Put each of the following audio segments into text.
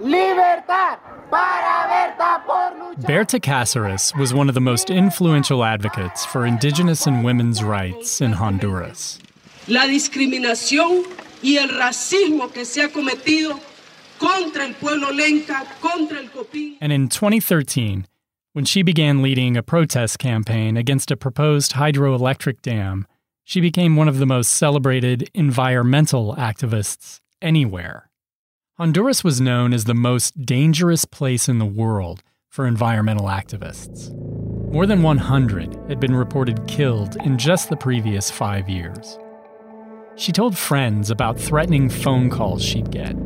Libertad, libertad, para Berta por luchar. Berta Cáceres was one of the most influential advocates for indigenous and women's rights in Honduras. La discriminación y el racismo que se ha cometido contra el pueblo lenca, contra el COPINH. And in 2013, when she began leading a protest campaign against a proposed hydroelectric dam, she became one of the most celebrated environmental activists anywhere. Honduras was known as the most dangerous place in the world for environmental activists. More than 100 had been reported killed in just the previous five years. She told friends about threatening phone calls she'd get.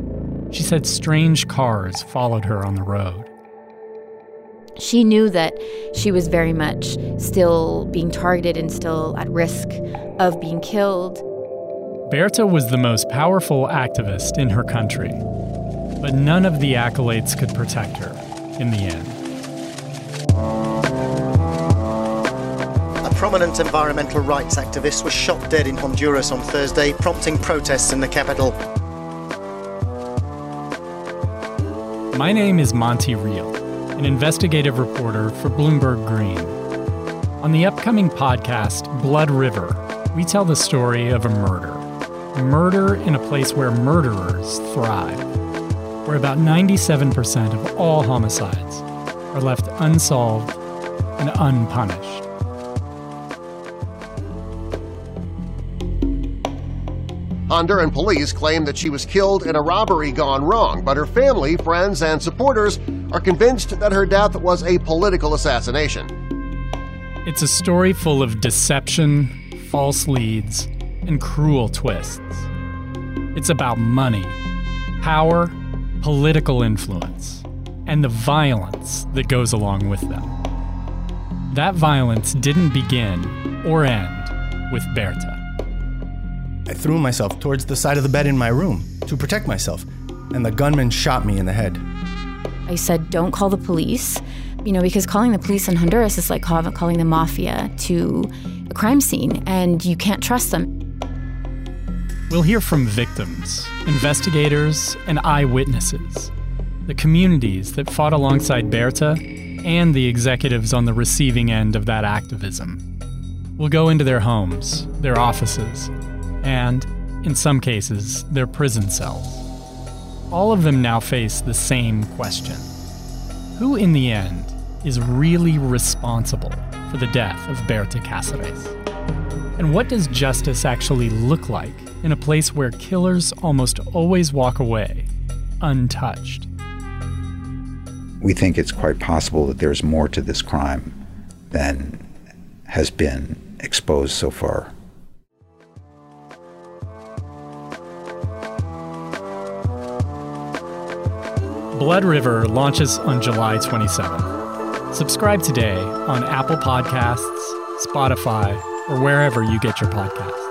She said strange cars followed her on the road. She knew that she was very much still being targeted and still at risk of being killed. Berta was the most powerful activist in her country, but none of the accolades could protect her in the end. A prominent environmental rights activist was shot dead in Honduras on Thursday, prompting protests in the capital. My name is Monte Reel, an investigative reporter for Bloomberg Green. On the upcoming podcast, Blood River, we tell the story of a murder. Murder in a place where murderers thrive, where about 97% of all homicides are left unsolved and unpunished. Honduran police claim that she was killed in a robbery gone wrong, but her family, friends, and supporters are convinced that her death was a political assassination. It's a story full of deception, false leads, and cruel twists. It's about money, power, political influence, and the violence that goes along with them. That violence didn't begin or end with Berta. I threw myself towards the side of the bed in my room to protect myself, and the gunman shot me in the head. I said, don't call the police, you know, because calling the police in Honduras is like calling the mafia to a crime scene, and you can't trust them. We'll hear from victims, investigators, and eyewitnesses, the communities that fought alongside Berta, and the executives on the receiving end of that activism. We'll go into their homes, their offices, and, in some cases, their prison cells. All of them now face the same question Who, in the end, is really responsible for the death of Berta Cáceres? And what does justice actually look like in a place where killers almost always walk away untouched? We think it's quite possible that there's more to this crime than has been exposed so far. Blood River launches on July 27th. Subscribe today on Apple Podcasts, Spotify, or wherever you get your podcasts.